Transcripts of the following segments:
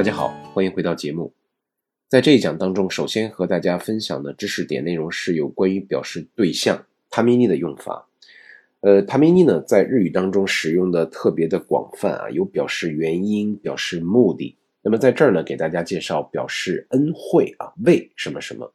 大家好，欢迎回到节目。在这一讲当中，首先和大家分享的知识点内容是有关于表示对象 “tamini” 的用法。呃，，“tamini” 呢，在日语当中使用的特别的广泛啊，有表示原因、表示目的。那么在这儿呢，给大家介绍表示恩惠啊，为什么什么？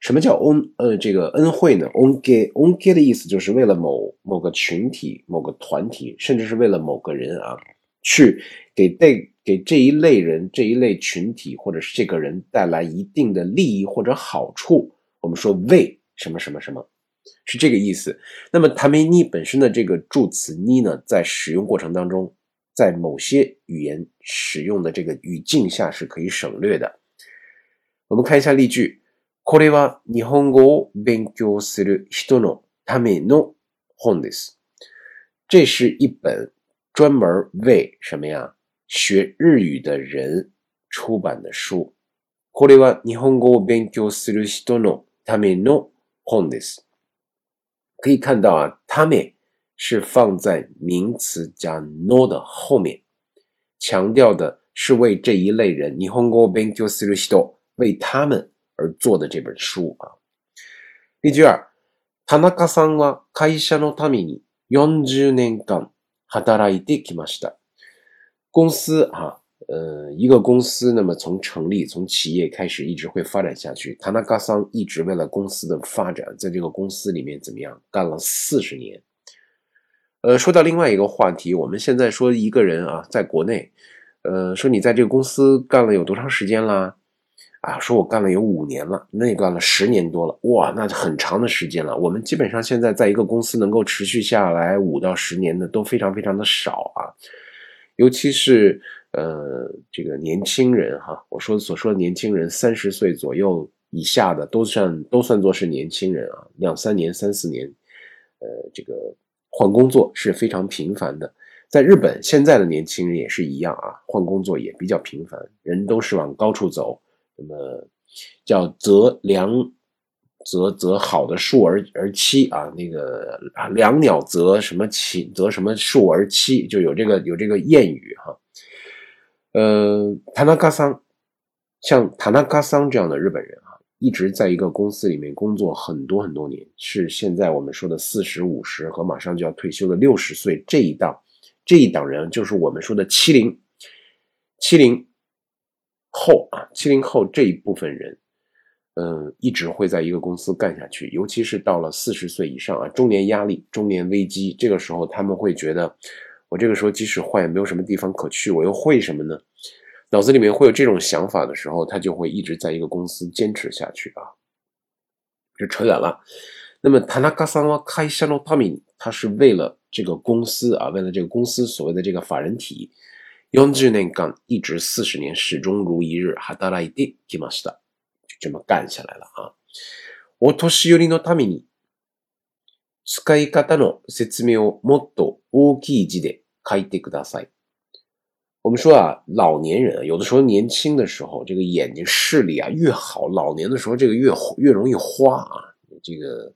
什么叫恩？呃，这个恩惠呢？on ge on ge 的意思就是为了某某个群体、某个团体，甚至是为了某个人啊，去给带给这一类人、这一类群体或者是这个人带来一定的利益或者好处。我们说为什么什么什么，是这个意思。那么塔梅尼本身的这个助词尼呢，在使用过程当中。在某些语言使用的这个语境下是可以省略的。我们看一下例句：これは日本語を勉強する人のための本です。这是一本专门为什么呀？ 学日语的人出版的书。これは日本語を勉強する人のための本です。可以看到啊，ため。是放在名词加 no 的后面，强调的是为这一类人，日本語勉強する人为他们而做的这本书啊。例句二，田中さんは会社のために40年間働いてきました。 公司啊，呃，一个公司，那么从成立，从企业开始，一直会发展下去。田中さん一直为了公司的发展，在这个公司里面怎么样，干了四十年。呃，说到另外一个话题，我们现在说一个人啊，在国内，呃，说你在这个公司干了有多长时间啦？啊，说我干了有五年了，那干了十年多了，哇，那很长的时间了。我们基本上现在在一个公司能够持续下来五到十年的都非常非常的少啊，尤其是呃这个年轻人哈，我说所说的年轻人，三十岁左右以下的都算都算作是年轻人啊，两三年、三四年，呃，这个。换工作是非常频繁的，在日本现在的年轻人也是一样啊，换工作也比较频繁，人都是往高处走。那么叫择良择择好的树而而栖啊，那个良鸟择什么栖择什么树而栖，就有这个有这个谚语哈。呃，塔纳卡桑，像塔纳卡桑这样的日本人啊。一直在一个公司里面工作很多很多年，是现在我们说的四十五十和马上就要退休的六十岁这一档，这一档人就是我们说的七零七零后啊，七零后这一部分人，嗯，一直会在一个公司干下去，尤其是到了四十岁以上啊，中年压力、中年危机，这个时候他们会觉得，我这个时候即使换也没有什么地方可去，我又会什么呢？脑子里面会有这种想法的时候，他就会一直在一个公司坚持下去啊。这扯远了。那么，塔纳卡桑瓦开山罗帕米，他是为了这个公司啊，为了这个公司所谓的这个法人体，用这年干一直四十年，始终如一日，这么干下来了啊。お年寄りのために使い方の説明をもっと大きい字で書いてください。我们说啊，老年人有的时候年轻的时候，这个眼睛视力啊越好，老年的时候这个越越容易花啊。这个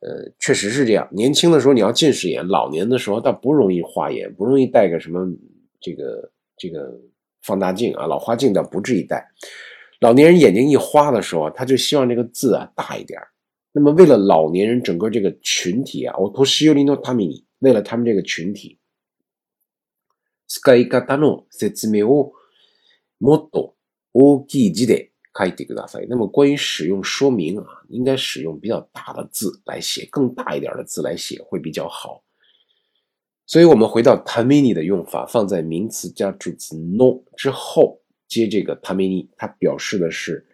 呃，确实是这样。年轻的时候你要近视眼，老年的时候倒不容易花眼，不容易戴个什么这个这个放大镜啊，老花镜倒不至于戴。 老年人眼睛一花的时候，他就希望这个字啊大一点。那么为了老年人整个这个群体啊，我托西尤林诺塔米尼，为了他们这个群体。使い方の説明をもっと大きい字で書いてください。那么关于使用说明啊，应该使用比较大的字来写，更大一点的字来写会比较好。所以，我们回到 tamini 的用法，放在名词加主词 no 之后， 接这个 tamini，它表示的是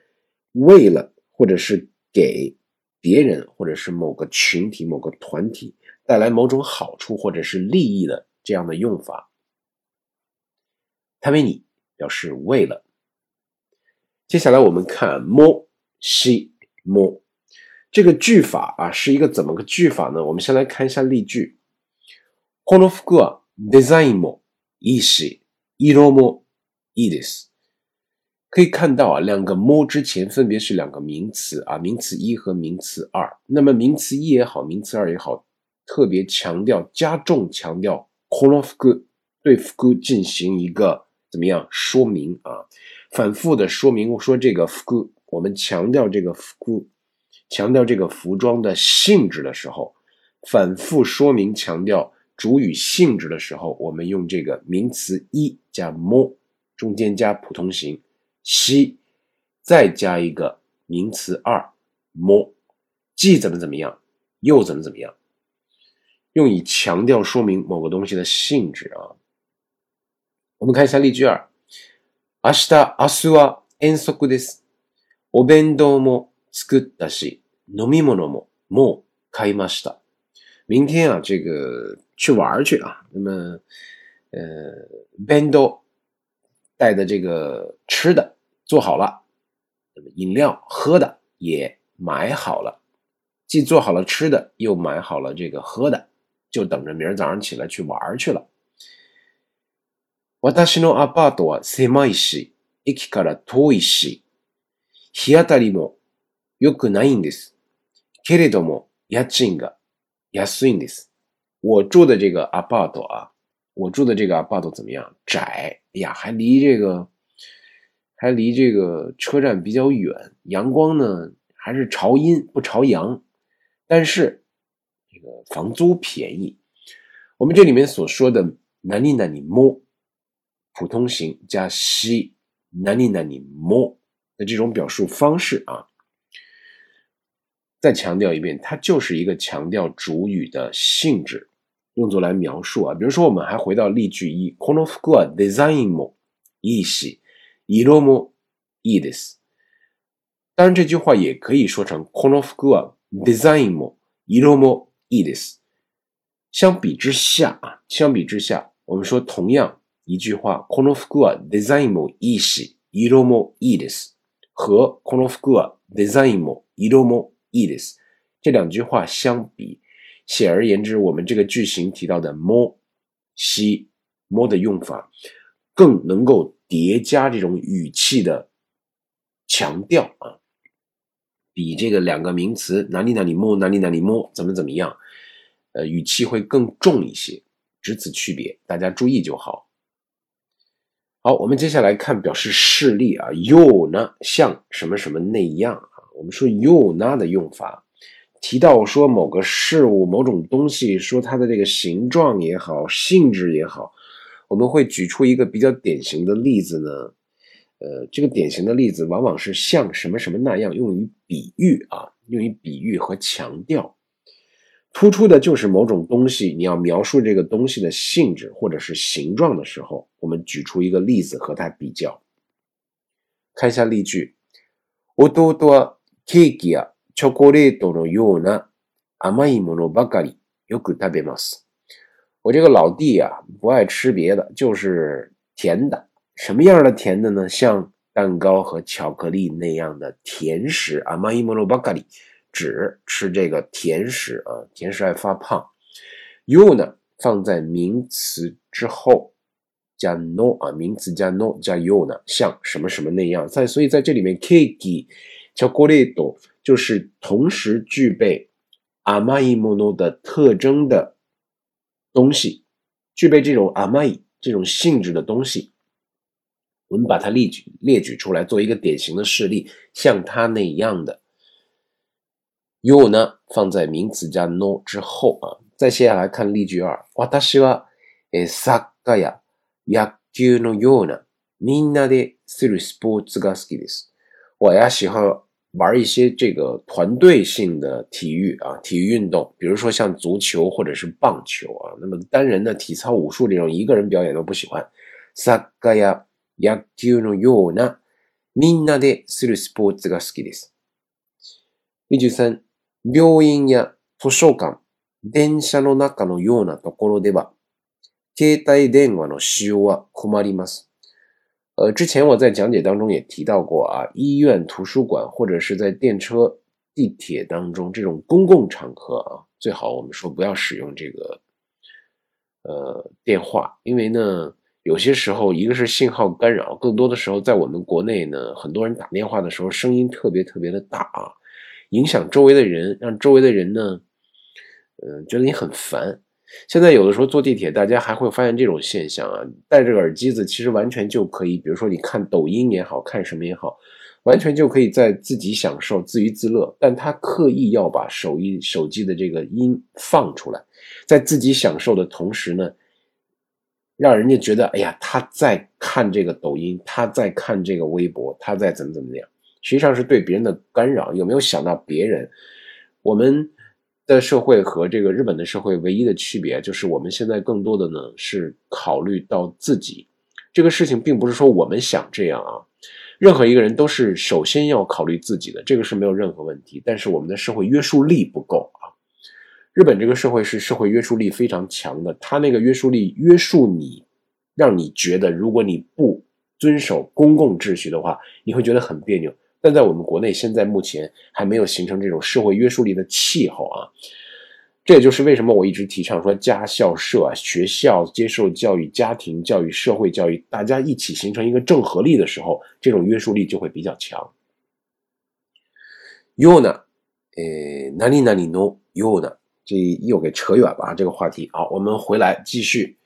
为了或者是给别人或者是某个群体、某个团体带来某种好处或者是利益的这样的用法。他为你表示为了。接下来我们看もしも这个句法啊，是一个怎么个句法呢？我们先来看一下例句。この服はデザインもいいし、色もいいです。 可以看到啊，两个も之前分别是两个名词啊，名词一和名词二。那么名词一也好，名词二也好，特别强调加重强调この服对服进行一个。 怎么样说明啊？反复的说明说这个服，我们强调这个服，强调这个服装的性质的时候，反复说明强调主语性质的时候，我们用这个名词一加 more，中间加普通形 西，再加一个名词二 more，既怎么怎么样，又怎么怎么样，用以强调说明某个东西的性质啊。我们看一下例句二。明日、明日は遠足です。お弁当も作ったし、飲み物ももう買いました。明天啊，这个去玩去啊。那么，呃，弁当带的这个吃的 做好了，饮料喝的也买好了，既做好了吃的，又买好了这个喝的，就等着明儿早上起来去玩去了。私のアパートは狭いし、駅から遠いし、日当たりも良くないんです。けれども、家賃が安いんです。我住的这个アパート啊，我住的这个アパート怎么样？窄，哎呀，还离这个。还离这个车站比较远。阳光呢，还是朝阴不朝阳。但是这个房租便宜。我们这里面所说的哪里哪里摸。普通型加西哪里哪里么的这种表述方式啊，再强调一遍，它就是一个强调主语的性质，用作来描述啊。比如说，我们还回到例句一，この服はデザインもいいし、 色もいいです。当然，这句话也可以说成この服はデザインも色もいいです。相比之下啊，相比之下，我们说同样。一句话，この服はデザインもいいし、色もいいです。和この服はデザインも色もいいです。这两句话相比，显而言之，我们这个句型提到的も、し、も的用法，更能够 叠加这种语气的强调啊，比这个两个名词哪里哪里摸、哪里哪里摸怎么怎么样，呃，语气会更重一些，只此区别，大家注意就好。好，我们接下来看表示示例啊，，you 呢像什么什么那样啊？我们说 you 呢的用法，提到说某个事物、某种东西，说它的这个形状也好，性质也好，我们会举出一个比较典型的例子呢。呃，这个典型的例子往往是像什么什么那样，用于比喻啊，用于比喻和强调。突出的就是某种东西，你要描述这个东西的性质或者是形状的时候，我们举出一个例子和它比较。看一下例句：弟はケーキやチョコレートのような甘いものばかりよく食べます。 我这个老弟啊，不爱吃别的，就是甜的。什么样的甜的呢？像蛋糕和巧克力那样的甜食。甘いものばかり。只吃这个甜食啊，甜食爱发胖。you 呢放在名词之后加 no 啊，名词加 no 加 you 呢，像什么什么那样。在所以在这里面，cake 巧克力豆就是同时具备 amai mono 的特征的 东西，具备这种 amai 这种性质的东西，我们把它列举列举出来，做一个典型的事例，像它那样的。you 呢放在名词加 no 之后啊，再接下来看例句二。私はサッカーや野球のようなみんなでするスポーツが好きです。我呀喜欢 玩一些这个团队性的体育啊，体育运动，比如说像足球或者是棒球啊。那么单人的体操、武术这种一个人表演都不喜欢。サッカーや野球のようなみんなでするスポーツが好きです。例句三。病院や図書館、電車の中のようなところでは、携帯電話の使用は困ります。呃，之前我在讲解当中也提到过啊，医院、图书馆或者是在电车、地铁当中这种公共场合啊，最好我们说不要使用这个呃电话，因为呢，有些时候一个是信号干扰，更多的时候在我们国内呢，很多人打电话的时候声音特别特别的大啊。影响周围的人，让周围的人呢，嗯，觉得你很烦。现在有的时候坐地铁，大家还会发现这种现象啊，戴着耳机子，其实完全就可以，比如说你看抖音也好看什么也好，完全就可以在自己享受、自娱自乐。但他刻意要把手音手机的这个音放出来，在自己享受的同时呢，让人家觉得，哎呀，他在看这个抖音，他在看这个微博，他在怎么怎么样，实际上是对别人的干扰。有没有想到别人？我们。的社会和这个日本的社会唯一的区别，就是我们现在更多的呢是考虑到自己。这个事情并不是说我们想这样啊，任何一个人都是首先要考虑自己的，这个是没有任何问题。但是我们的社会约束力不够啊。日本这个社会是社会约束力非常强的，他那个约束力约束你，让你觉得如果你不遵守公共秩序的话，你会觉得很别扭。但在我们国内，现在目前还没有形成这种社会约束力的气候啊，这也就是为什么我一直提倡说家校社啊，学校接受教育、家庭教育、社会教育，大家一起形成一个正合力的时候，这种约束力就会比较强。又呢，呃，哪里哪里 no 又呢？这又给扯远了啊，这个话题。好，我们回来继续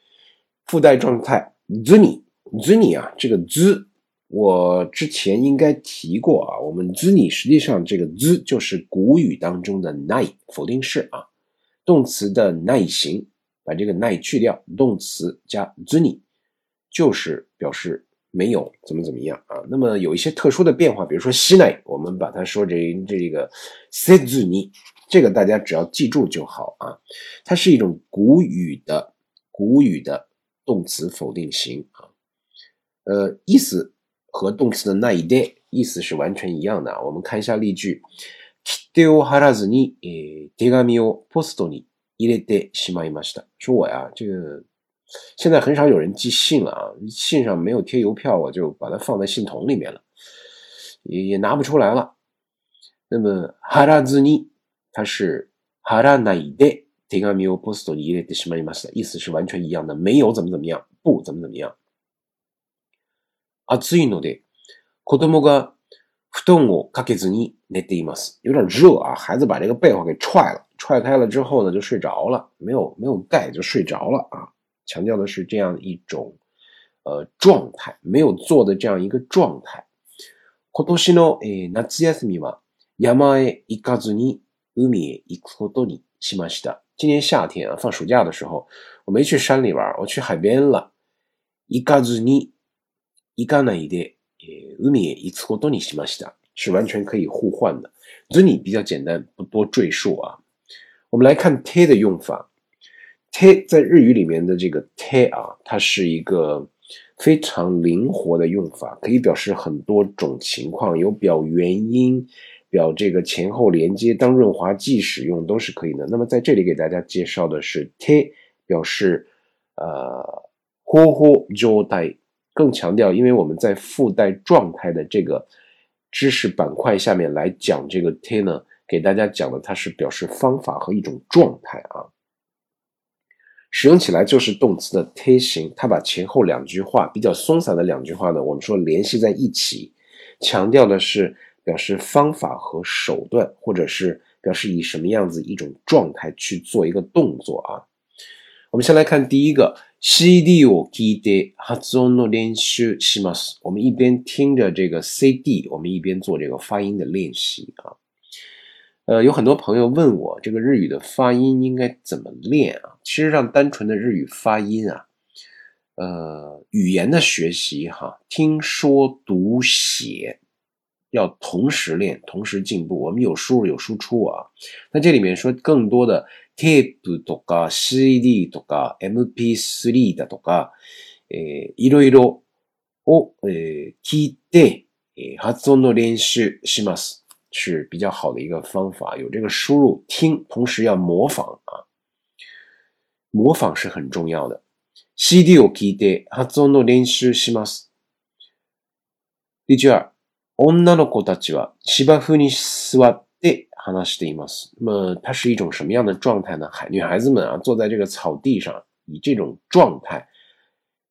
附带状态 zuni zuni 啊，这个 z。我之前应该提过啊，我们 “zni” 实际上这个 z 就是古语当中的 nai 否定式啊，动词的耐形，把这个 nai 去掉，动词加 “zni”，就是表示没有怎么怎么样啊。那么有一些特殊的变化，比如说西奈，我们把它说成这个 sezuni，这个大家只要记住就好啊，它是一种古语的古语的动词否定型啊，呃，意思。和动词的那一代意思是完全一样的。我们看一下例句：说我呀，这个现在很少有人寄信了啊，信上没有贴邮票，我就把它放在信筒里面了，也也拿不出来了。那么哈拉兹尼，它是哈拉那一代手紙をポストに入れてしまいました，意思是完全一样的，没有怎么怎么样，不怎么怎么样。 暑いので、子供が布団をかけずに寝ています。有点热啊，孩子把这个被窝给踹了，踹开了之后呢，就睡着了，没有没有盖就睡着了啊。强调的是这样一种呃状态，没有做的这样一个状态。今年の夏休みは山へ行かずに海へ行くことにしました。今年夏天啊，放暑假的时候，我没去山里玩，我去海边了。行かずに 行かないで、え海へ行くことにしました，是完全可以互换的。这里比较简单，不多赘述啊。我们来看 te 的用法。te 在日语里面的这个 te 啊，它是一个非常灵活的用法，可以表示很多种情况，有表原因、表这个前后连接、当润滑剂使用都是可以的。那么在这里给大家介绍的是 te 表示呃，ほほ状態。 更强调，因为我们在附带状态的这个知识板块下面来讲这个 te 呢，给大家讲的它是表示方法和一种状态啊，使用起来就是动词的 te 形，它把前后两句话比较松散的两句话呢，我们说联系在一起，强调的是表示方法和手段，或者是表示以什么样子一种状态去做一个动作啊。我们先来看第一个。CD を聞いて発音の練習します。我们一边听着这个 CD，我们一边做这个发音的练习啊。呃，有很多朋友问我，这个日语的发音应该怎么练啊？其实上，单纯的日语发音啊，呃，语言的学习哈，听说读写 要同时练，同时进步。我们有输入有输出啊。那这里面说更多的。テープとか CD とか MP3 だとか、えー、いろいろを、えー、聞いて、えー、発音の練習します。是比较好的一个方法。有这个输入听，同时要模仿啊，模仿是很重要的。CD を聞いて発音の練習します。例句二、 女の子たちは芝生に座って話しています。那么它是一种什么样的状态呢？孩女孩子们啊，坐在这个草地上，以这种状态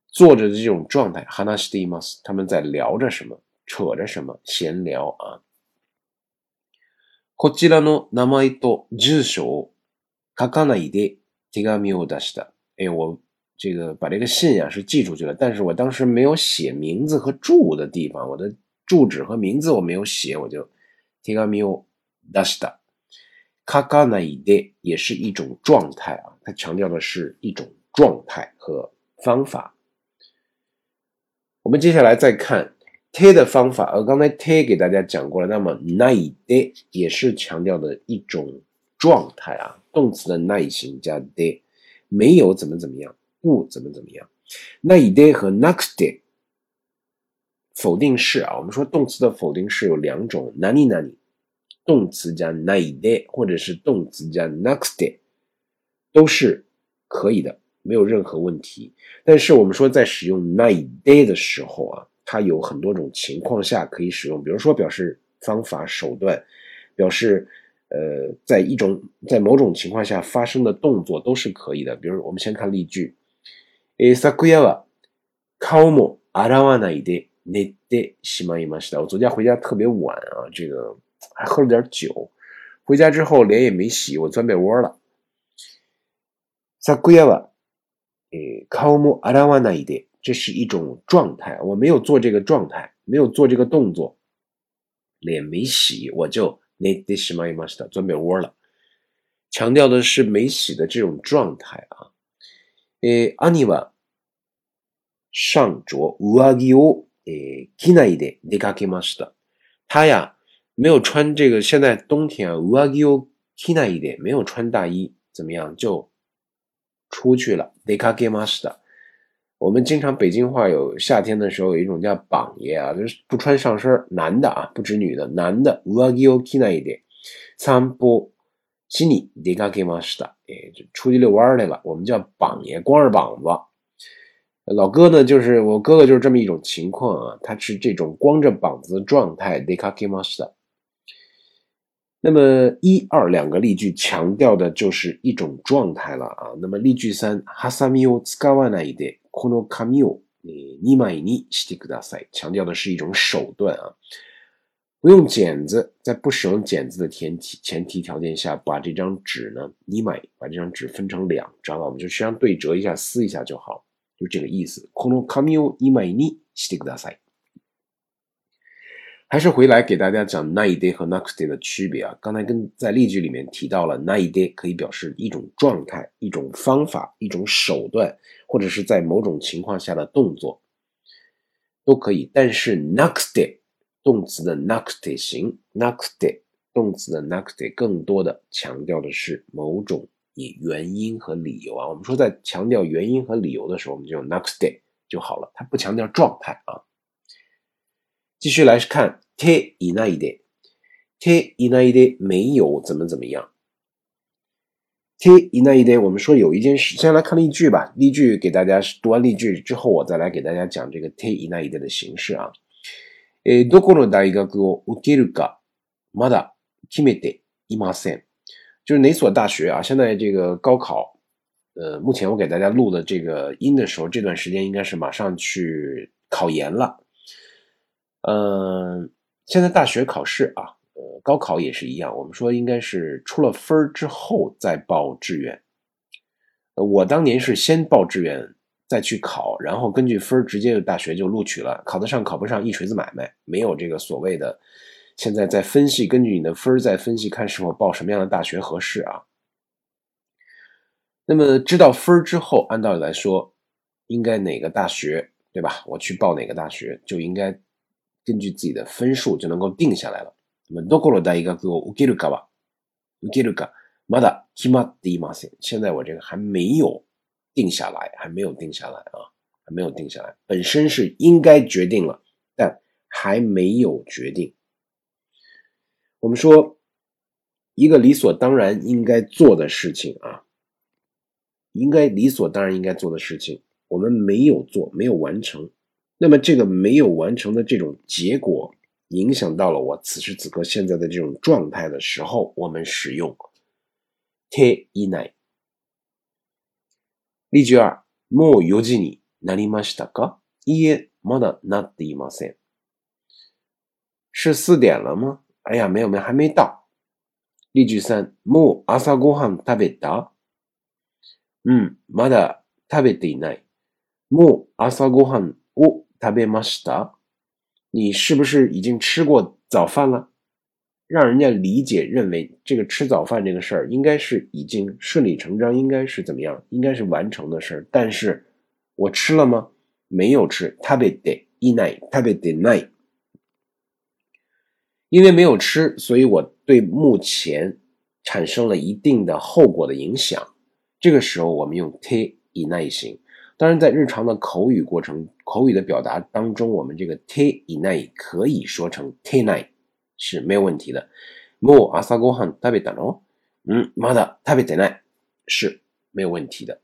坐着的这种状态，話しています。他们在聊着什么，扯着什么，闲聊啊。こちらの名前と住所を書かないで 手紙を出した。哎，我这个把这个信呀是寄出去了，但是我当时没有写名字和住的地方，我的 住址和名字我没有写，我就手紙を出した。書かないで也是一种状态啊，它强调的是一种状态和方法。我们接下来再看 te 的方法，而刚才 te 给大家讲过了，那么 nai de 也是强调的一种状态啊，动词的耐型加 de，没有怎么怎么样，不怎么怎么样。nai de 和 next de 否定式啊，我们说动词的否定式有两种，nani nani，动词加 nai de 或者是动词加 next de 都是可以的。没有任何问题，但是我们说在使用 night day 的时候啊，它有很多种情况下可以使用，比如说表示方法手段，表示呃在一种在某种情况下发生的动作都是可以的。比如我们先看例句，え昨夜は顔も洗わないで 寝てしまいました。我昨天回家特别晚啊，这个还喝了点酒，回家之后脸也没洗，我钻被窝了。昨夜は诶，顔も洗わないで，这是一种状态。我没有做这个状态，没有做这个动作，脸没洗，我就寝てしまいました，钻被窝了。强调的是没洗的这种状态啊。诶，兄は上着上着を 诶着ないで出かけました。他呀没有穿这个，现在冬天啊，上着を着ないで没有穿大衣，怎么样就？出去了，deka m a s t 我们经常北京话有夏天的时候有一种叫榜爷啊，就是不穿上身，男的啊，不止女的，男的。uagio kina 一点，散步，心里 deka m a s t 哎，就出去遛弯来了。我们叫榜爷，光着膀子。 老哥呢，就是我哥哥，就是这么一种情况啊，他是这种光着膀子的状态，deka m a s t 那么一二两个例句强调的就是一种状态了啊。那么例句三，ハサミを使わないでこの紙を二枚にしてください，强调的是一种手段啊。不用剪子，在不使用剪子的前提前提条件下，把这张纸呢二枚，把这张纸分成两张啊，我们就实际上对折一下，撕一下就好， 就这个意思。この紙を二枚にしてください。还是回来给大家讲 night day 和 next day 的区别啊。刚才跟在例句里面提到了 night day 可以表示一种状态、一种方法、一种手段，或者是在某种情况下的动作，都可以。但是 next day 动词的 next day 型，next day 动词的 next day 更多的强调的是某种 以原因和理由啊。我们说在强调原因和理由的时候，我们就用 next day 就好了，它不强调状态啊。继续来看 te 以内的 te 以内的没有怎么怎么样 te 以内的我们说有一件事，先来看例句吧。例句给大家读完例句之后，我再来给大家讲这个 te 以内的的形式啊。えどこの大学を受けるかまだ決めていません。 就是哪所大学啊？现在这个高考，呃，目前我给大家录的这个音的时候，这段时间应该是马上去考研了。嗯，现在大学考试啊，呃，高考也是一样。我们说应该是出了分之后再报志愿。我当年是先报志愿再去考，然后根据分直接就大学就录取了。考得上考不上一锤子买卖，没有这个所谓的现在在分析，根据你的分儿再分析看是否报什么样的大学合适啊。那么知道分儿之后，按道理来说，应该哪个大学对吧？我去报哪个大学就应该。根据自己的分数就能够定下来了。那么どこの大学を受けるかは受けるかまだ決まっていません。现在我这个还没有定下来，还没有定下来啊，还没有定下来。本身是应该决定了，但还没有决定。 我们说一个理所当然应该做的事情啊，应该理所当然应该做的事情，我们没有做，没有完成。那么这个没有完成的这种结果，影响到了我此时此刻现在的这种状态的时候，我们使用 te inai。例句二：もう4時になりましたか？いえ、まだなっていません。是四点了吗？ 哎呀，没有没有，还没到。例句三：もう朝ごはん食べた？ 嗯，まだ食べていない。もう朝ごはんを食べました。你是不是已经吃过早饭了？让人家理解认为这个吃早饭这个事儿应该是已经顺理成章，应该是怎么样？应该是完成的事儿。但是我吃了吗？没有吃。食べていない。食べてない。 因为没有吃，所以我对目前产生了一定的后果的影响。这个时候我们用 te 以耐型。当然，在日常的口语过程、口语的表达当中，我们这个 te 以耐可以说成 te 耐。是没有问题的。もう朝ごはん食べたの？嗯，まだ食べてない，是没有问题的。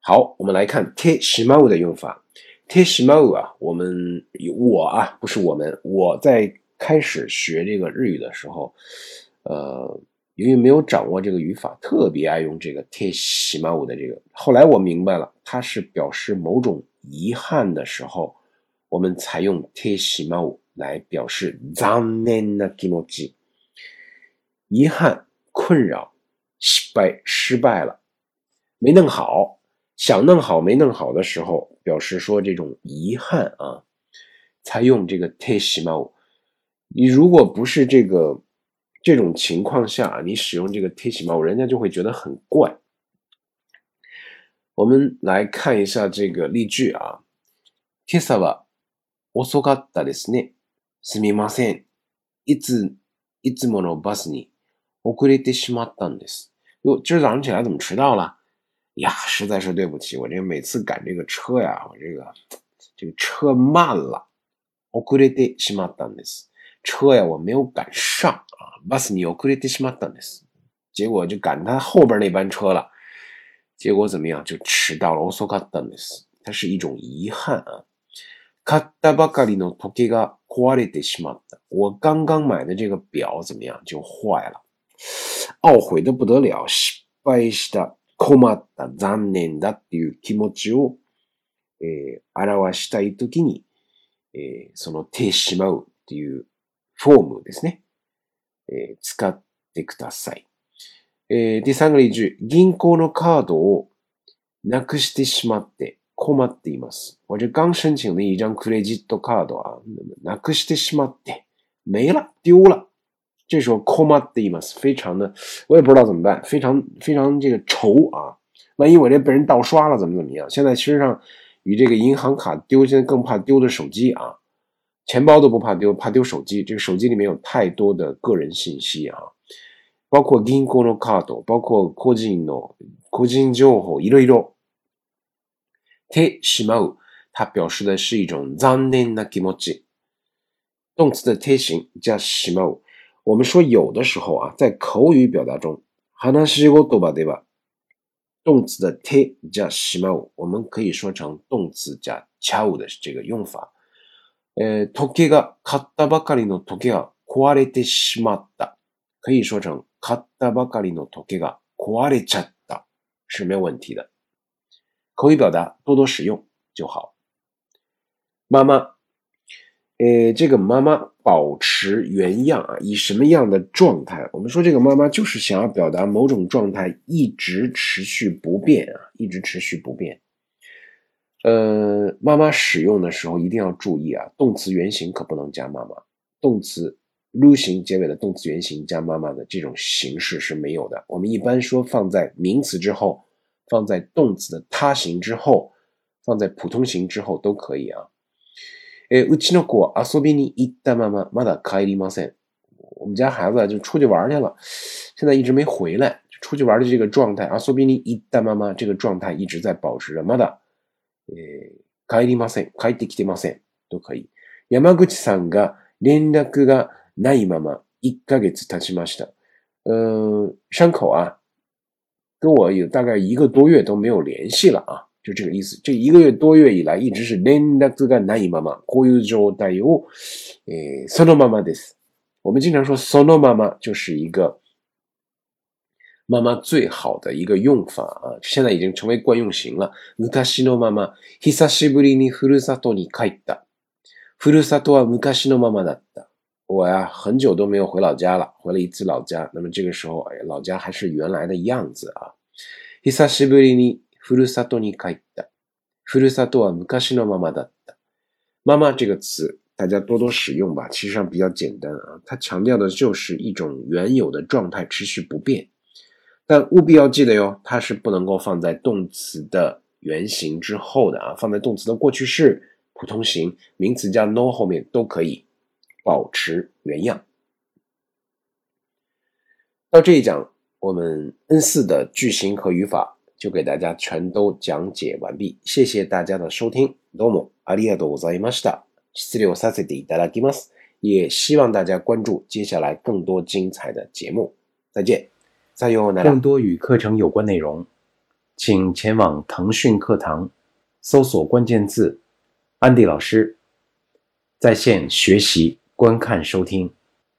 好，我们来看 te しまう的用法。 te しまう啊，我们我啊，不是我们，我在开始学这个日语的时候，呃，由于没有掌握这个语法，特别爱用这个 te しまう的这个。后来我明白了，它是表示某种遗憾的时候，我们采用 te しまう。来表示残念な気持ち，遗憾、困扰、失败、失败了，没弄好， 想弄好没弄好的时候，表示说这种遗憾啊，才用这个 t e s h i m a 你如果不是这个这种情况下，你使用这个 t e s h i m a 人家就会觉得很怪。我们来看一下这个例句啊，今朝は遅かったですね。すみません。いつ、いつものバスに遅れてしまったんです。哟，今儿早上起来怎么迟到了？ 呀，实在是对不起，我这个每次赶这个车呀，我这个这个车慢了。遅れてしまったんです。车呀，我没有赶上啊。バスに遅れてしまったんです。结果就赶他后边那班车了。结果怎么样？就迟到了。遅かったんです。它是一种遗憾啊。買ったばかりの時計が壊れてしまった。我刚刚买的这个表怎么样？就坏了，懊悔的不得了。失敗した、 困った、残念だっていう気持ちを、えー、表したいときに、えー、そのてしまうっていうフォームですね。えー、使ってください。えー、第三个例句、銀行のカードをなくしてしまって、困っています。我这刚申请了一张 credit card 啊，なくしてしまって，没了，丢了。这时候困っています，非常的，我也不知道怎么办，非常非常这个愁啊。万一我这被人盗刷了，怎么怎么样？现在身上与这个银行卡丢，现在更怕丢的手机啊，钱包都不怕丢，怕丢手机。这个手机里面有太多的个人信息啊，包括銀行のカード，包括個人の個人情報，いろいろ。てしまう，它表示的是一种残念な気持ち。动词的て形加しまう。 我们说有的时候啊，在口语表达中，話し事場では，动词的て加しまう，我们可以说成动词加ちゃう的这个用法。呃，時計が買ったばかりの時計が壊れてしまった，可以说成買ったばかりの時計が壊れちゃった，是没有问题的。口语表达多多使用就好。妈妈，呃，这个妈妈 保持原样啊，以什么样的状态？我们说这个妈妈就是想要表达某种状态一直持续不变啊，一直持续不变。呃，妈妈使用的时候一定要注意啊，动词原形可不能加妈妈，动词 lu 形结尾的动词原形加妈妈的这种形式是没有的。我们一般说放在名词之后。放在动词的他形之后，放在普通形之后都可以啊。诶，うちの子は遊びに行ったまままだ帰りません。我们家孩子就出去玩去了，现在一直没回来。出去玩的这个状态，遊びに行ったまま这个状态一直在保持着。まだ、え帰りません、帰ってきてません都可以。山口さんが連絡がないまま一ヶ月経ちました。嗯，山口啊。跟我有大概一个多月都没有联系了啊， 就这个意思。这一个月多月以来，一直是連絡がないまま、こういう状態を、えそのままです。我们经常说そのまま就是一个妈妈最好的一个用法啊，现在已经成为惯用型了。昔のまま、久しぶりにふるさとに帰った。ふるさとは昔のままだった。我呀，很久都没有回老家了，回了一次老家。那么这个时候，哎，老家还是原来的样子啊。 久しぶりに ふるさとに帰った。ふるさとは昔のままだった。妈妈这个词，大家多多使用吧。其实上比较简单啊，它强调的就是一种原有的状态持续不变。但务必要记得哟，它是不能够放在动词的原形之后的啊，放在动词的过去式、普通形、名词加 no 后面都可以保持原样。到这一讲，我们 N 四的句型和语法 就给大家全都讲解完毕。谢谢大家的收听，どうもありがとうございました。失礼をさせていただきます。也希望大家关注接下来更多精彩的节目。再见，再有呢，更多与课程有关内容，请前往腾讯课堂，搜索关键字“安迪老师”，在线学习、观看、收听。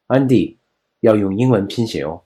安迪要用英文拼写哦。